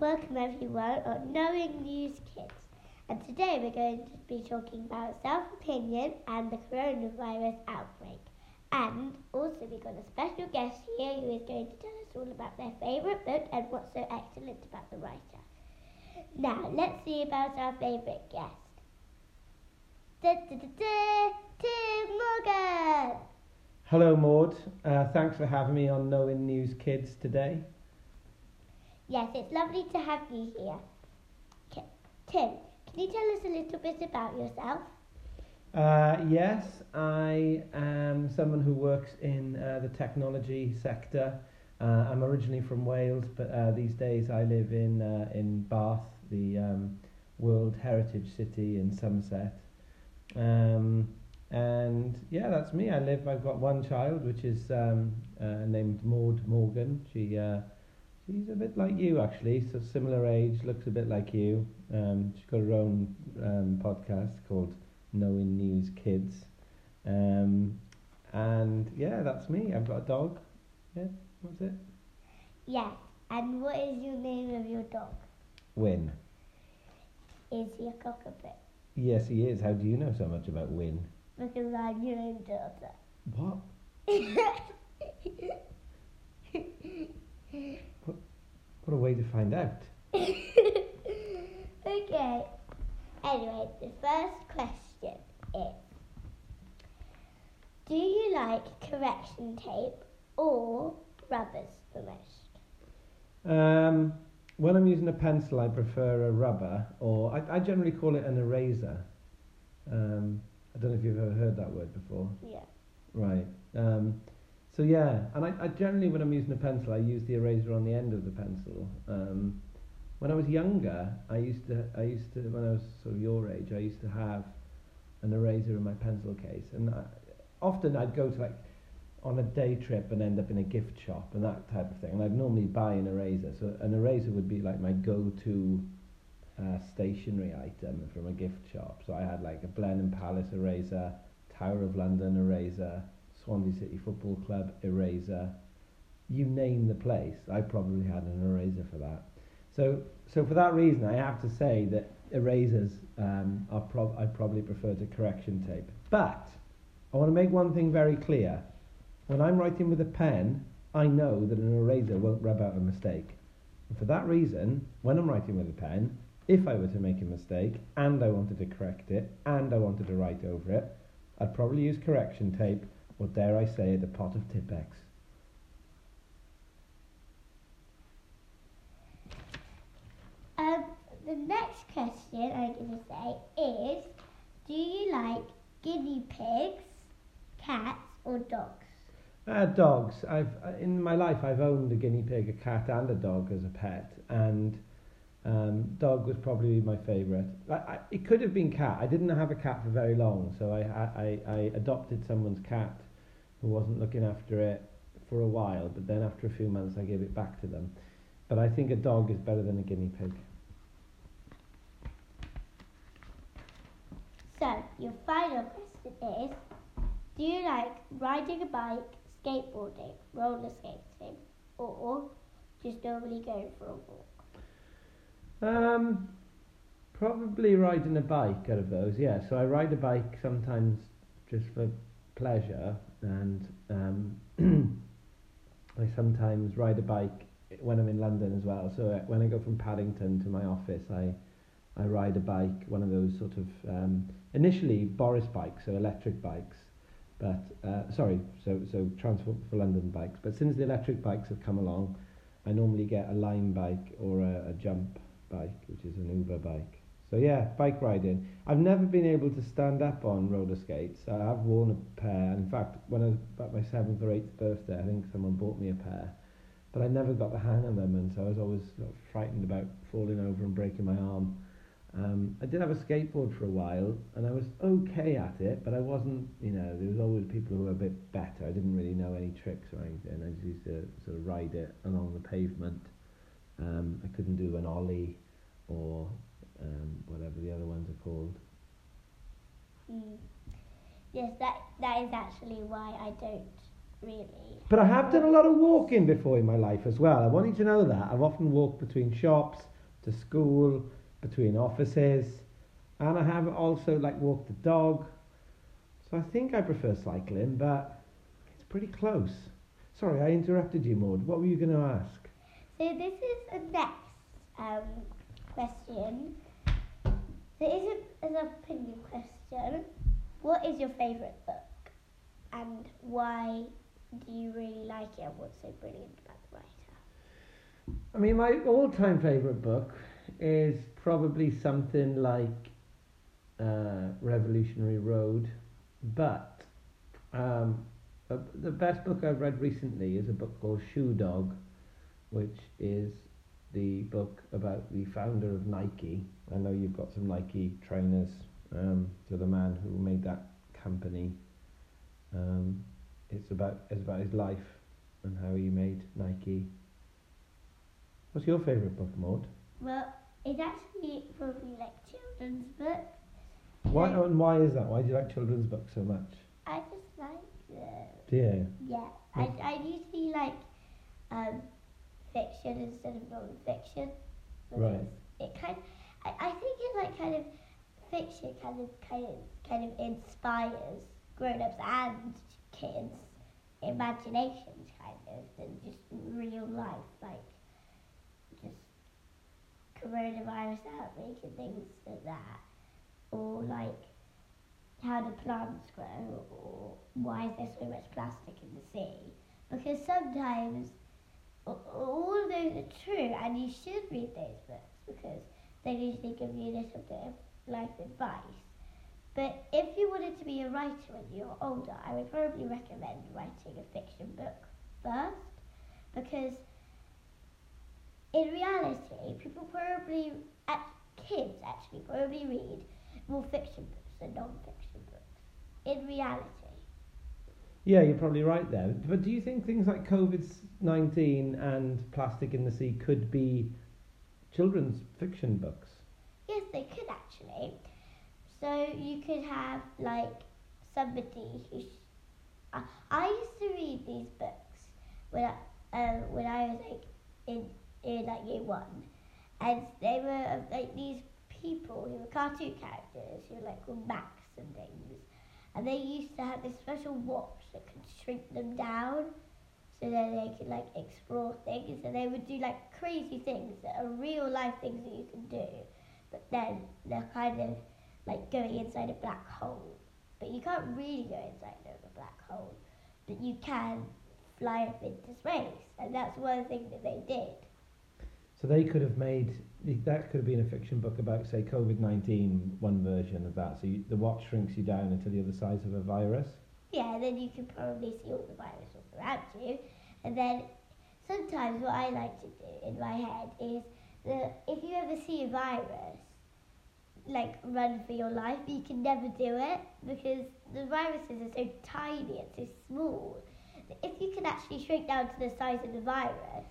Welcome everyone on Knowing News Kids. And today we're going to be talking about self opinion and the coronavirus outbreak. And also we've got a special guest here who is going to tell us all about their favourite book and what's so excellent about the writer. Now let's see about our favourite guest. Da, da, da, Tim Morgan! Hello, Maud. Uh, thanks for having me on Knowing News Kids today. Yes, it's lovely to have you here. Tim, can you tell us a little bit about yourself? Uh, yes, I am someone who works in uh, the technology sector. Uh, I'm originally from Wales, but uh, these days I live in uh, in Bath, the um, World Heritage City in Somerset. Um, and yeah, that's me. I live. I've got one child, which is um, uh, named Maud Morgan. She she's a bit like you, actually. So similar age, looks a bit like you. Um, she's got her own um, podcast called Knowing News Kids. Um, and yeah, that's me. I've got a dog. Yeah, that's it. Yes, and what is your name of your dog? Win. Is he a cockapoo? Yes, he is. How do you know so much about Win? Because I'm your own daughter. What? What a way to find out. okay. Anyway, the first question is Do you like correction tape or rubbers the most? Um, when I'm using a pencil, I prefer a rubber, or I, I generally call it an eraser. Um, I don't know if you've ever heard that word before. Yeah. Right. Um, so yeah, and I, I generally when I'm using a pencil, I use the eraser on the end of the pencil. Um, when I was younger, I used to I used to when I was sort of your age, I used to have an eraser in my pencil case, and I, often I'd go to like on a day trip and end up in a gift shop and that type of thing. And I'd normally buy an eraser. So an eraser would be like my go-to uh, stationery item from a gift shop. So I had like a Blenheim Palace eraser, Tower of London eraser, Swansea City Football Club eraser. You name the place, I probably had an eraser for that. So, so for that reason, I have to say that erasers um, are prob- I probably prefer to correction tape. But I want to make one thing very clear. When I'm writing with a pen, I know that an eraser won't rub out a mistake. And for that reason, when I'm writing with a pen, if I were to make a mistake and I wanted to correct it and I wanted to write over it, I'd probably use correction tape or dare I say it, a pot of Tipp-Ex. Um, the next question I'm going to say is Do you like guinea pigs, cats, or dogs? Uh, dogs. I've uh, in my life I've owned a guinea pig, a cat, and a dog as a pet, and um, dog was probably my favourite. I, I, it could have been cat. I didn't have a cat for very long, so I, I, I adopted someone's cat who wasn't looking after it for a while. But then after a few months, I gave it back to them. But I think a dog is better than a guinea pig. So, your final question is Do you like riding a bike, skateboarding, roller skating, or just normally going for a walk? Um, probably riding a bike out of those, yeah. So I ride a bike sometimes just for pleasure, and um, I sometimes ride a bike when I'm in London as well. So uh, when I go from Paddington to my office, I I ride a bike, one of those sort of um, initially Boris bikes, so electric bikes, but uh, sorry, so so Transport for London bikes. But since the electric bikes have come along, I normally get a Lime bike or a, a jump bike, which is an Uber bike. So yeah, bike riding. I've never been able to stand up on roller skates. I have worn a pair. In fact, when I was about my seventh or eighth birthday, I think someone bought me a pair. But I never got the hang of them, and so I was always sort of frightened about falling over and breaking my arm. Um, I did have a skateboard for a while, and I was okay at it, but I wasn't, you know, there was always people who were a bit better. I didn't really know any tricks or anything. I just used to sort of ride it along the pavement. Um, I couldn't do an ollie or um, whatever the other ones are called. Mm. Yes, that that is actually why I don't really. But I have done a lot of walking before in my life as well. I want you to know that. I've often walked between shops, to school, between offices, and I have also like walked the dog. So I think I prefer cycling, but it's pretty close. Sorry, I interrupted you, Maud. What were you going to ask? So this is the next um, question. So it is a- opinion question. What is your favourite book, and why do you really like it, and what's so brilliant about the writer? I mean, my all-time favourite book is probably something like uh, Revolutionary Road, but um, uh, the best book I've read recently is a book called Shoe Dog, which is the book about the founder of Nike. I know you've got some Nike trainers. Um, so the man who made that company, um, it's about it's about his life and how he made Nike. What's your favourite book, Maud? Well, it's actually probably like children's books. Why and why is that? Why do you like children's books so much? I just like them. Do you? Yeah, I, I usually like um, fiction instead of non-fiction. Right. It kind, I, I think it like kind of fiction kind of kind of kind of inspires grown-ups and kids imaginations kind of than just real life like just coronavirus outbreak and things like that or like how do plants grow or why is there so much plastic in the sea because sometimes all of those are true and you should read those books because they usually give you a little bit of life advice. But if you wanted to be a writer when you're older I would probably recommend writing a fiction book first because in reality people probably kids actually probably read more fiction books than non-fiction books. In reality Yeah, you're probably right there. But do you think things like COVID 19 and Plastic in the Sea could be children's fiction books? Yes, they could actually. So you could have like somebody who's. I, I used to read these books when I, uh, when I was like in in like year one, and they were like these people who were cartoon characters who were like called Max and things, and they used to have this special watch that could shrink them down. So that they could like explore things, and they would do like crazy things that are real life things that you can do but then they're kind of like going inside a black hole. But you can't really go inside of a black hole, but you can fly up into space, and that's one thing that they did. So they could have made that could have been a fiction book about, say, COVID 19, one version of that. So you, the watch shrinks you down into the other size of a virus. Yeah, then you can probably see all the virus all around you, and then sometimes what I like to do in my head is that if you ever see a virus, like run for your life, but you can never do it because the viruses are so tiny and so small. If you can actually shrink down to the size of the virus,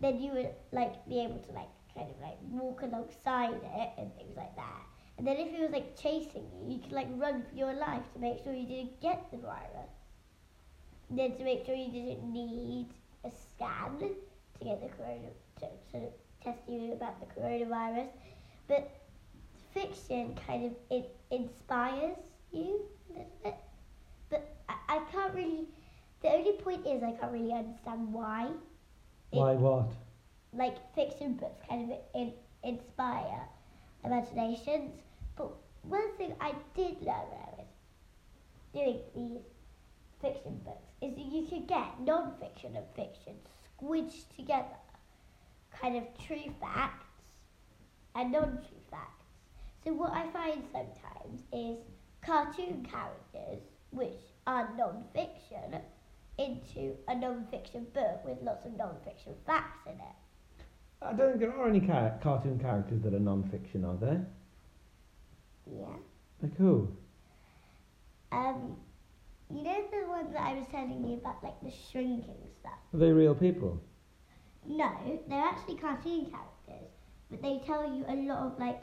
then you would like be able to like kind of like walk alongside it and things like that. And then if it was like chasing you, you could like run for your life to make sure you didn't get the virus. And then to make sure you didn't need a scan to get the corona to of test you about the coronavirus. But fiction kind of it inspires you a little bit. But I, I can't really. The only point is I can't really understand why. It- Why what? Like fiction books kind of in, inspire imaginations. But one thing I did learn when I was doing these fiction books is that you could get non-fiction and fiction squished together, kind of true facts and non-true facts. So what I find sometimes is cartoon characters, which are non-fiction, into a non-fiction book with lots of non-fiction facts in it. I don't think there are any car- cartoon characters that are non-fiction, are there? Yeah. Like who? Um, you know the ones that I was telling you about, like the shrinking stuff? Are they real people? No, they're actually cartoon characters, but they tell you a lot of like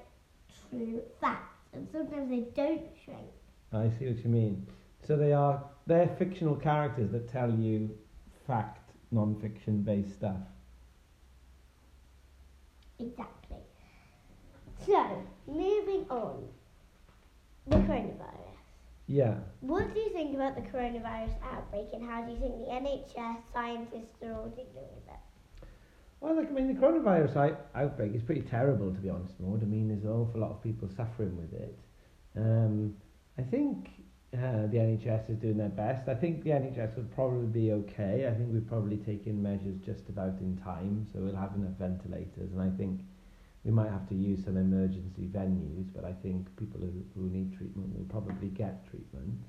true facts, and sometimes they don't shrink. I see what you mean. So they are they're fictional characters that tell you fact, non-fiction based stuff. Exactly. So, moving on. The coronavirus. Yeah. What do you think about the coronavirus outbreak and how do you think the NHS scientists are all dealing with it? Well, like, I mean, the coronavirus out- outbreak is pretty terrible, to be honest, Maud. I mean, there's an awful lot of people suffering with it. Um, I think uh, the NHS is doing their best. I think the NHS will probably be okay. I think we've probably taken measures just about in time, so we'll have enough ventilators, and I think we might have to use some emergency venues, but I think people who, who need treatment will probably get treatment.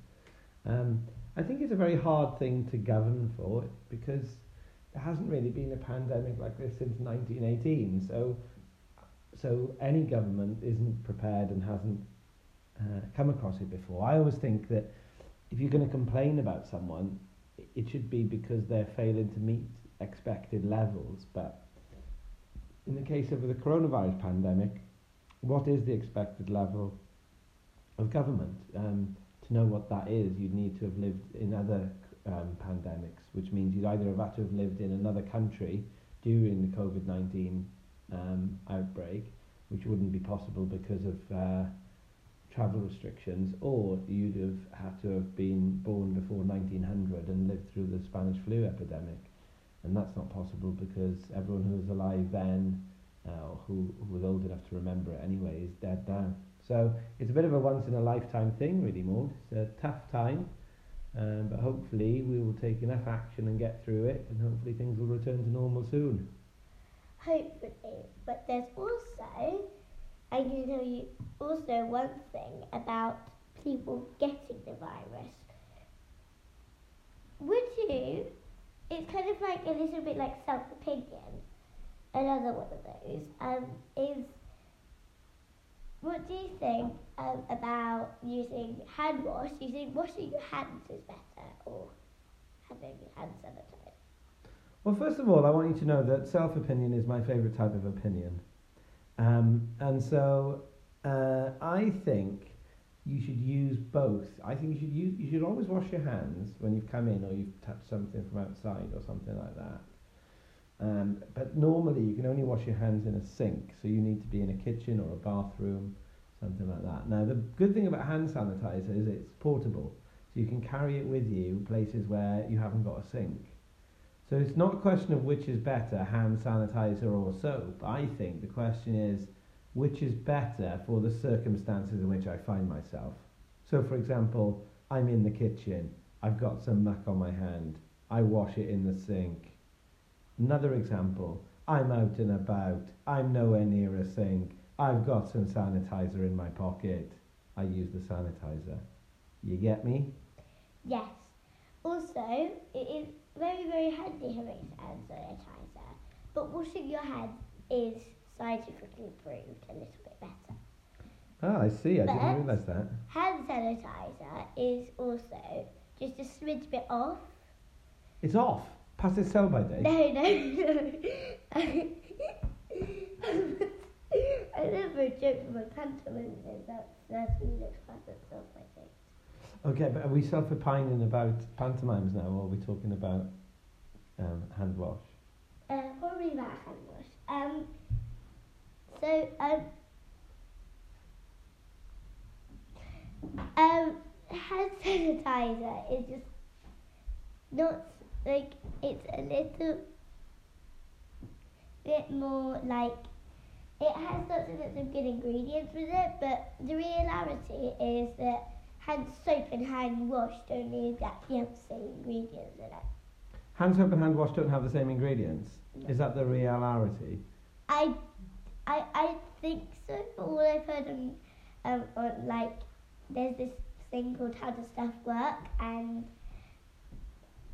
Um, I think it's a very hard thing to govern for because there hasn't really been a pandemic like this since 1918. So, so any government isn't prepared and hasn't uh, come across it before. I always think that if you're going to complain about someone, it should be because they're failing to meet expected levels. But in the case of the coronavirus pandemic, what is the expected level of government? Um, to know what that is, you'd need to have lived in other um, pandemics, which means you'd either have had to have lived in another country during the COVID 19 um, outbreak, which wouldn't be possible because of uh, travel restrictions, or you'd have had to have been born before 1900 and lived through the Spanish flu epidemic. And that's not possible because everyone who was alive then, uh, who, who was old enough to remember it anyway, is dead now. So it's a bit of a once in a lifetime thing, really, Maud. It's a tough time, um, but hopefully we will take enough action and get through it, and hopefully things will return to normal soon. Hopefully. But there's also, I can tell you also one thing about people getting the virus. Would you, it's kind of like a little bit like self opinion, another one of those, um, is what do you think um, about using hand wash? Think washing your hands is better or having your hand sanitizer? Well, first of all, I want you to know that self opinion is my favourite type of opinion. Um, and so uh, I think you should use both. I think you should use, you should always wash your hands when you've come in or you've touched something from outside or something like that. Um, but normally you can only wash your hands in a sink, so you need to be in a kitchen or a bathroom, something like that. Now the good thing about hand sanitizer is it's portable, so you can carry it with you places where you haven't got a sink. So it's not a question of which is better, hand sanitizer or soap. I think the question is which is better for the circumstances in which I find myself. So, for example, I'm in the kitchen, I've got some muck on my hand, I wash it in the sink. Another example, I'm out and about, I'm nowhere near a sink, I've got some sanitizer in my pocket, I use the sanitizer. You get me? Yes. Also, it is very, very handy hand sanitizer, but washing your hands is scientifically proved a little bit better. Ah, I see, I But- didn't realise that. Hand sanitizer is also just a smidge bit off. It's off. Past its sell by date. No, no, no. I a joke from a pantomime that that certainly looks past itself, I think. Okay, but are we self-opining about pantomimes now, or are we talking about um, hand wash? Uh, probably about hand wash. Um, so, um, um, hand sanitizer is just not like it's a little bit more like it has lots and lots of good ingredients with it, but the reality is that hand soap and hand wash don't exactly have the same ingredients in it. Hand soap and hand wash don't have the same ingredients. No. Is that the reality? I, I, I think so. But all I've heard on, um, on like, there's this thing called How Does Stuff Work, and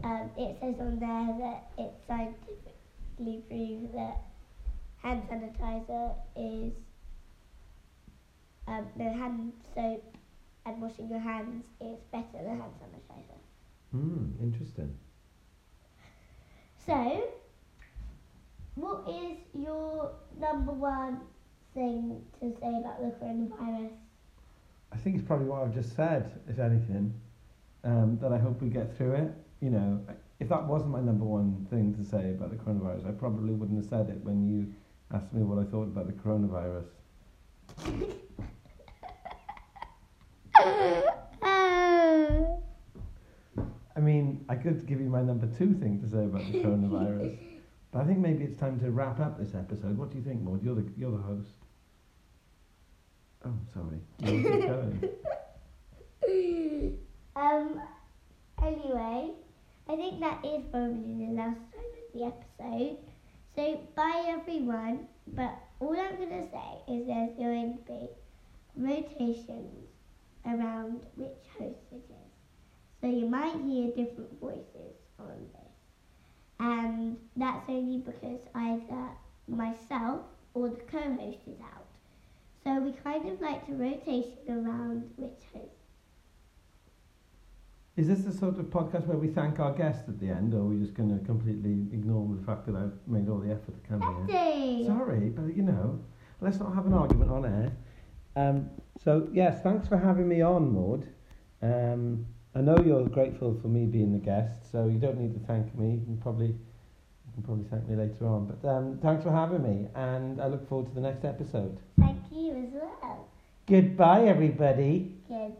um, it says on there that it's scientifically proved that hand sanitizer is um, no hand soap and washing your hands is better than hand sanitizer. Hmm, interesting. So, what is your number one thing to say about the coronavirus? I think it's probably what I've just said, if anything. um, that I hope we get through it. You know, if that wasn't my number one thing to say about the coronavirus, I probably wouldn't have said it when you asked me what I thought about the coronavirus. Oh. I could give you my number two thing to say about the coronavirus, but I think maybe it's time to wrap up this episode. What do you think, Maud? You're the you're the host. Oh, sorry. You wanna going? um. Anyway, I think that is probably the last time of the episode. So bye everyone. But all I'm gonna say is there's going to be rotations around which host it is. So you might hear different voices on this. And that's only because either myself or the co-host is out. So we kind of like to rotation around which host. Is this the sort of podcast where we thank our guests at the end, or are we just going to completely ignore the fact that I've made all the effort to come here? Sorry, but you know, let's not have an argument on air. Um, so yes, thanks for having me on, Maud. Um, I know you're grateful for me being the guest, so you don't need to thank me. You can probably you can probably thank me later on. But um, thanks for having me, and I look forward to the next episode. Thank you as well. Goodbye, everybody. Goodbye.